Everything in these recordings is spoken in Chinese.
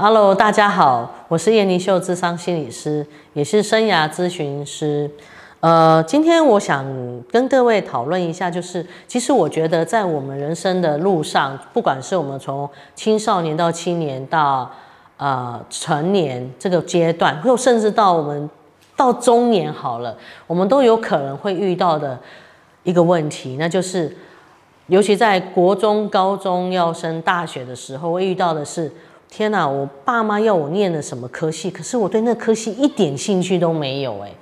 Hello，大家好，我是叶妮秀，智商心理师，也是生涯咨询师。呃，今天我想跟各位讨论一下，就是其实我觉得在我们人生的路上，不管是我们从青少年到青年到呃成年这个阶段，或甚至到我们到中年好了，我们都有可能会遇到的一个问题，那就是尤其在国中、高中要升大学的时候，会遇到的是。天哪！我爸妈要我念的什么科系，可是我对那科系一点兴趣都没有哎。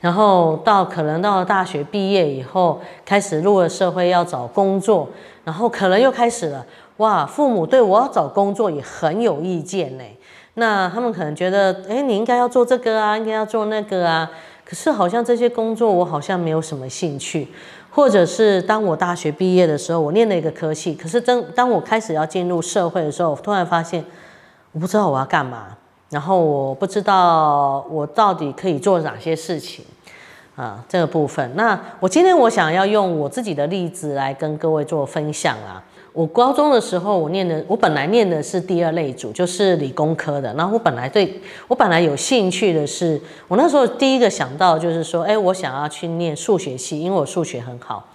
然后到可能到了大学毕业以后，开始入了社会要找工作，然后可能又开始了哇，父母对我要找工作也很有意见呢。那他们可能觉得，哎，你应该要做这个啊，应该要做那个啊。可是好像这些工作我好像没有什么兴趣，或者是当我大学毕业的时候，我念了一个科系，可是当当我开始要进入社会的时候，突然发现。我不知道我要干嘛，然后我不知道我到底可以做哪些事情啊，这个部分。那我今天我想要用我自己的例子来跟各位做分享啊。我高中的时候，我念的我本来念的是第二类组，就是理工科的。然后我本来对我本来有兴趣的是，我那时候第一个想到就是说，哎，我想要去念数学系，因为我数学很好。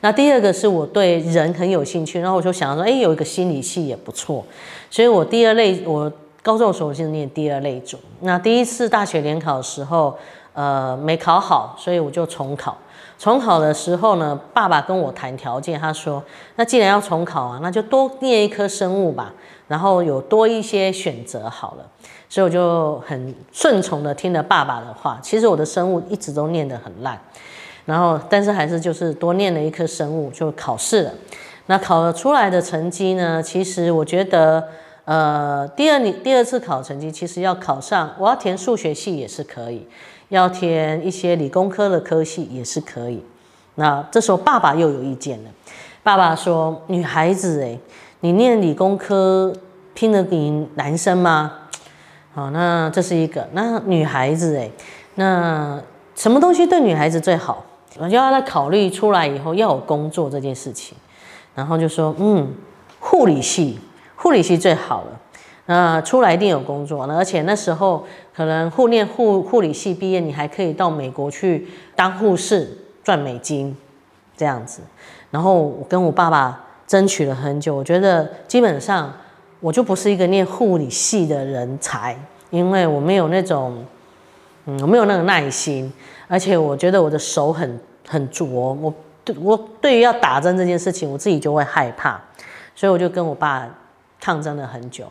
那第二个是我对人很有兴趣，然后我就想说，哎，有一个心理系也不错，所以我第二类，我高中的时候我是念第二类组。那第一次大学联考的时候，呃，没考好，所以我就重考。重考的时候呢，爸爸跟我谈条件，他说，那既然要重考啊，那就多念一科生物吧，然后有多一些选择好了。所以我就很顺从的听了爸爸的话。其实我的生物一直都念得很烂。然后，但是还是就是多念了一科生物，就考试了。那考出来的成绩呢？其实我觉得，呃，第二你第二次考成绩，其实要考上，我要填数学系也是可以，要填一些理工科的科系也是可以。那这时候爸爸又有意见了，爸爸说：“女孩子哎，你念理工科拼得赢男生吗？”好，那这是一个。那女孩子哎，那什么东西对女孩子最好？我就要在考虑出来以后要有工作这件事情，然后就说，嗯，护理系，护理系最好了，那出来一定有工作，而且那时候可能护念护护理系毕业，你还可以到美国去当护士赚美金，这样子。然后我跟我爸爸争取了很久，我觉得基本上我就不是一个念护理系的人才，因为我没有那种，嗯，我没有那个耐心。而且我觉得我的手很很拙，我对我对于要打针这件事情，我自己就会害怕，所以我就跟我爸抗争了很久。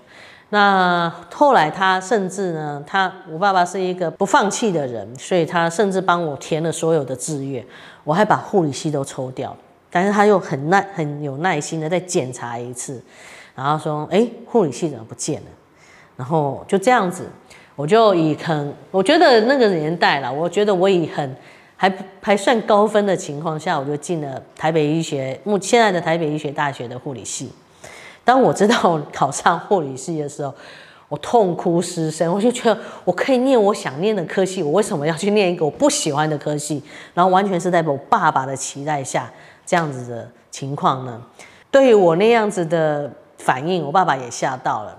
那后来他甚至呢，他我爸爸是一个不放弃的人，所以他甚至帮我填了所有的志愿，我还把护理系都抽掉，但是他又很耐很有耐心的再检查一次，然后说，哎，护理系怎么不见了？然后就这样子。我就以很，我觉得那个年代了，我觉得我以很还还算高分的情况下，我就进了台北医学，目现在的台北医学大学的护理系。当我知道考上护理系的时候，我痛哭失声，我就觉得我可以念我想念的科系，我为什么要去念一个我不喜欢的科系？然后完全是在我爸爸的期待下这样子的情况呢？对于我那样子的反应，我爸爸也吓到了。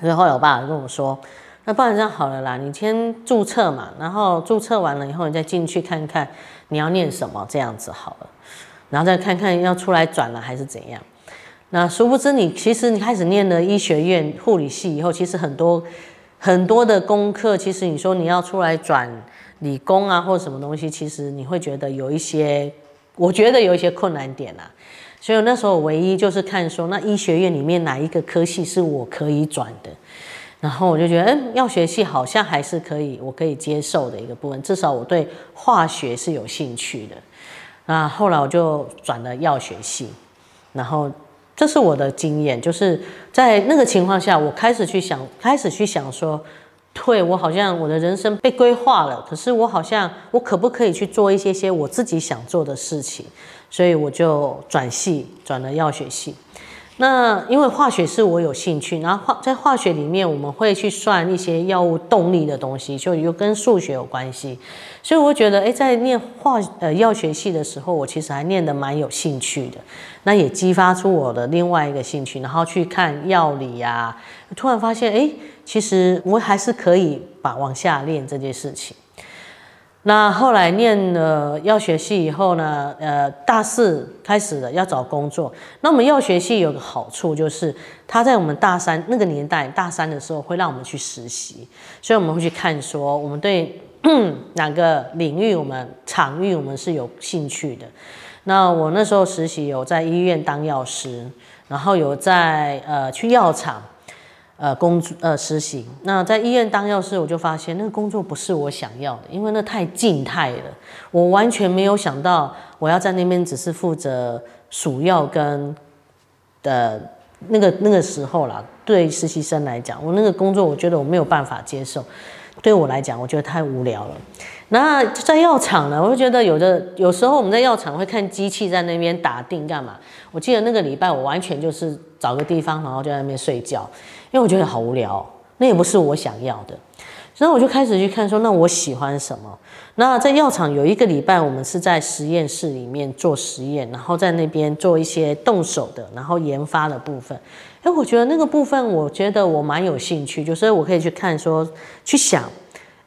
所以后来我爸爸跟我说。那不然这样好了啦，你先注册嘛，然后注册完了以后，你再进去看看你要念什么，这样子好了，然后再看看要出来转了还是怎样。那殊不知你其实你开始念了医学院护理系以后，其实很多很多的功课，其实你说你要出来转理工啊或者什么东西，其实你会觉得有一些，我觉得有一些困难点啦。所以那时候唯一就是看说，那医学院里面哪一个科系是我可以转的。然后我就觉得，嗯，药学系好像还是可以，我可以接受的一个部分。至少我对化学是有兴趣的。那后来我就转了药学系。然后这是我的经验，就是在那个情况下，我开始去想，开始去想说，对我好像我的人生被规划了，可是我好像我可不可以去做一些些我自己想做的事情？所以我就转系，转了药学系。那因为化学是我有兴趣，然后化在化学里面我们会去算一些药物动力的东西，就又跟数学有关系，所以我觉得，哎，在念化呃药学系的时候，我其实还念得蛮有兴趣的，那也激发出我的另外一个兴趣，然后去看药理呀，突然发现，哎，其实我还是可以把往下练这件事情。那后来念了药学系以后呢，呃，大四开始了要找工作。那我们药学系有个好处就是，他在我们大三那个年代，大三的时候会让我们去实习，所以我们会去看说我们对 哪个领域、我们场域我们是有兴趣的。那我那时候实习有在医院当药师，然后有在呃去药厂。呃，工作呃实习，那在医院当药师，我就发现那个工作不是我想要的，因为那太静态了，我完全没有想到我要在那边只是负责数药跟的那个那个时候啦。对实习生来讲，我那个工作我觉得我没有办法接受，对我来讲，我觉得太无聊了。那在药厂呢，我就觉得有的有时候我们在药厂会看机器在那边打定干嘛？我记得那个礼拜我完全就是找个地方，然后就在那边睡觉。因为我觉得好无聊，那也不是我想要的，然后我就开始去看说，那我喜欢什么？那在药厂有一个礼拜，我们是在实验室里面做实验，然后在那边做一些动手的，然后研发的部分。哎，我觉得那个部分，我觉得我蛮有兴趣，就是我可以去看说，去想，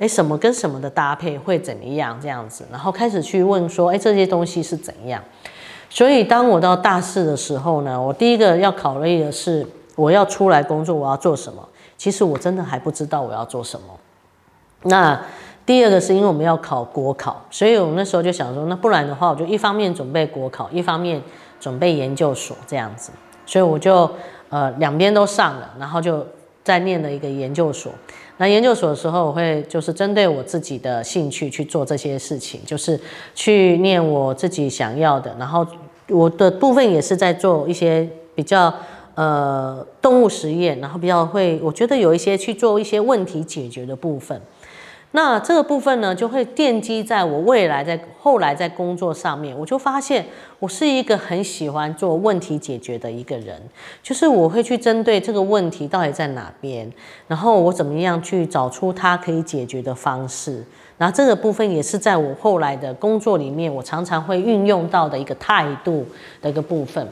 哎，什么跟什么的搭配会怎么样这样子，然后开始去问说，哎，这些东西是怎样？所以当我到大四的时候呢，我第一个要考虑的是。我要出来工作，我要做什么？其实我真的还不知道我要做什么。那第二个是因为我们要考国考，所以我那时候就想说，那不然的话，我就一方面准备国考，一方面准备研究所这样子。所以我就呃两边都上了，然后就在念的一个研究所。那研究所的时候，我会就是针对我自己的兴趣去做这些事情，就是去念我自己想要的。然后我的部分也是在做一些比较。呃，动物实验，然后比较会，我觉得有一些去做一些问题解决的部分。那这个部分呢，就会奠基在我未来在后来在工作上面，我就发现我是一个很喜欢做问题解决的一个人，就是我会去针对这个问题到底在哪边，然后我怎么样去找出它可以解决的方式。然后这个部分也是在我后来的工作里面，我常常会运用到的一个态度的一个部分。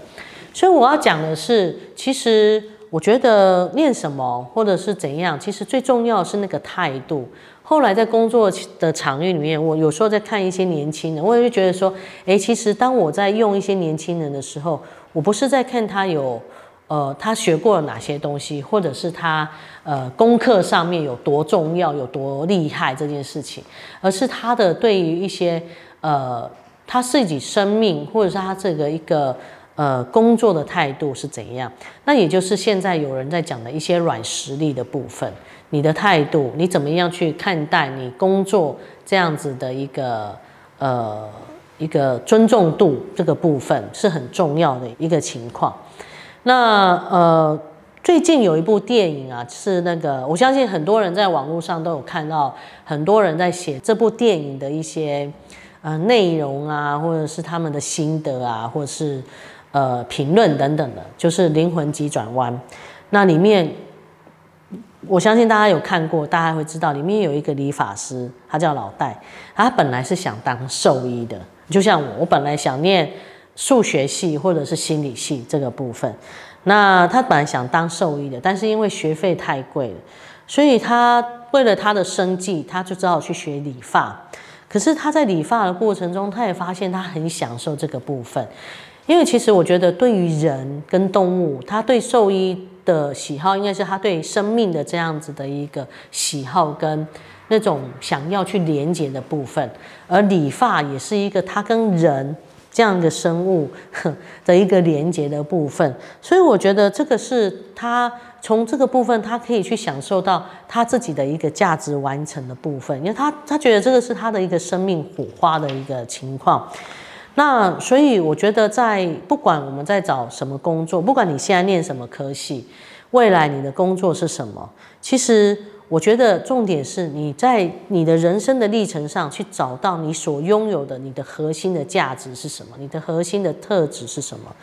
所以我要讲的是，其实我觉得念什么或者是怎样，其实最重要是那个态度。后来在工作的场域里面，我有时候在看一些年轻人，我也会觉得说，哎，其实当我在用一些年轻人的时候，我不是在看他有，呃，他学过了哪些东西，或者是他呃功课上面有多重要、有多厉害这件事情，而是他的对于一些呃他自己生命，或者是他这个一个。呃，工作的态度是怎样？那也就是现在有人在讲的一些软实力的部分。你的态度，你怎么样去看待你工作这样子的一个呃一个尊重度这个部分是很重要的一个情况。那呃，最近有一部电影啊，是那个我相信很多人在网络上都有看到，很多人在写这部电影的一些呃内容啊，或者是他们的心得啊，或者是。呃，评论等等的，就是灵魂急转弯。那里面，我相信大家有看过，大家会知道，里面有一个理发师，他叫老戴，他本来是想当兽医的，就像我，我本来想念数学系或者是心理系这个部分。那他本来想当兽医的，但是因为学费太贵了，所以他为了他的生计，他就只好去学理发。可是他在理发的过程中，他也发现他很享受这个部分。因为其实我觉得，对于人跟动物，他对兽医的喜好，应该是他对生命的这样子的一个喜好跟那种想要去连接的部分。而理发也是一个他跟人这样的生物的一个连接的部分。所以我觉得这个是他从这个部分，他可以去享受到他自己的一个价值完成的部分，因为他他觉得这个是他的一个生命火花的一个情况。那所以我觉得，在不管我们在找什么工作，不管你现在念什么科系，未来你的工作是什么，其实我觉得重点是你在你的人生的历程上去找到你所拥有的你的核心的价值是什么，你的核心的特质是什么。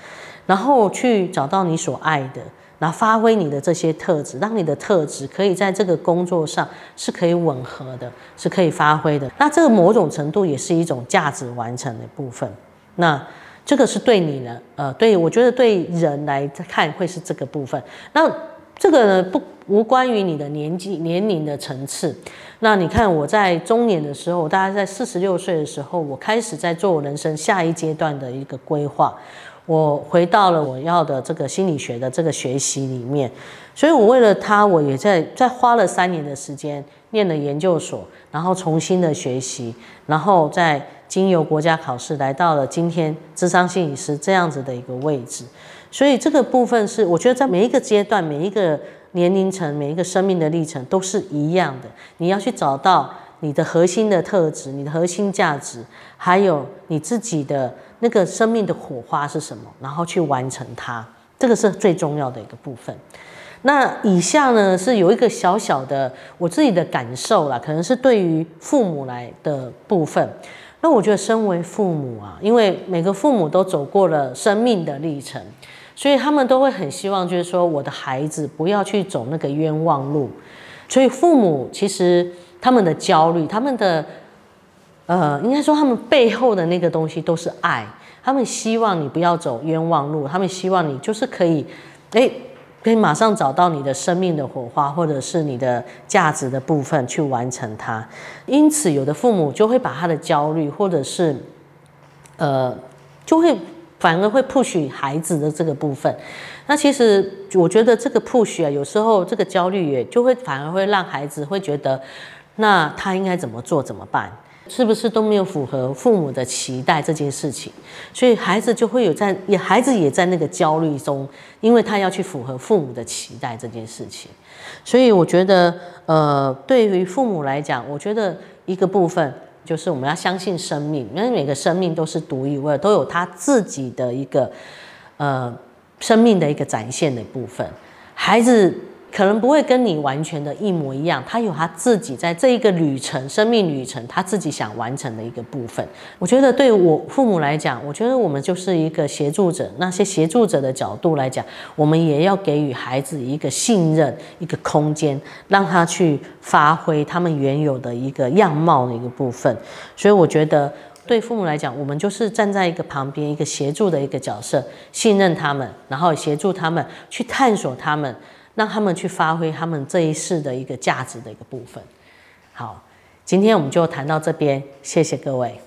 然后去找到你所爱的，然后发挥你的这些特质，让你的特质可以在这个工作上是可以吻合的，是可以发挥的。那这个某种程度也是一种价值完成的部分。那这个是对你呢，呃，对我觉得对人来看会是这个部分。那这个呢不无关于你的年纪年龄的层次。那你看我在中年的时候，大概在四十六岁的时候，我开始在做我人生下一阶段的一个规划。我回到了我要的这个心理学的这个学习里面，所以我为了他，我也在在花了三年的时间念了研究所，然后重新的学习，然后在经由国家考试来到了今天智商心理师这样子的一个位置。所以这个部分是我觉得在每一个阶段、每一个年龄层、每一个生命的历程都是一样的，你要去找到你的核心的特质、你的核心价值，还有你自己的。那个生命的火花是什么？然后去完成它，这个是最重要的一个部分。那以下呢是有一个小小的我自己的感受啦，可能是对于父母来的部分。那我觉得身为父母啊，因为每个父母都走过了生命的历程，所以他们都会很希望，就是说我的孩子不要去走那个冤枉路。所以父母其实他们的焦虑，他们的。呃，应该说他们背后的那个东西都是爱，他们希望你不要走冤枉路，他们希望你就是可以，哎，可以马上找到你的生命的火花，或者是你的价值的部分去完成它。因此，有的父母就会把他的焦虑，或者是，呃，就会反而会 push 孩子的这个部分。那其实我觉得这个 push 啊，有时候这个焦虑也就会反而会让孩子会觉得，那他应该怎么做怎么办？是不是都没有符合父母的期待这件事情，所以孩子就会有在也孩子也在那个焦虑中，因为他要去符合父母的期待这件事情，所以我觉得呃，对于父母来讲，我觉得一个部分就是我们要相信生命，因为每个生命都是独一无二，都有他自己的一个呃生命的一个展现的部分，孩子。可能不会跟你完全的一模一样，他有他自己在这一个旅程、生命旅程，他自己想完成的一个部分。我觉得对我父母来讲，我觉得我们就是一个协助者。那些协助者的角度来讲，我们也要给予孩子一个信任、一个空间，让他去发挥他们原有的一个样貌的一个部分。所以我觉得对父母来讲，我们就是站在一个旁边，一个协助的一个角色，信任他们，然后协助他们去探索他们。让他们去发挥他们这一世的一个价值的一个部分。好，今天我们就谈到这边，谢谢各位。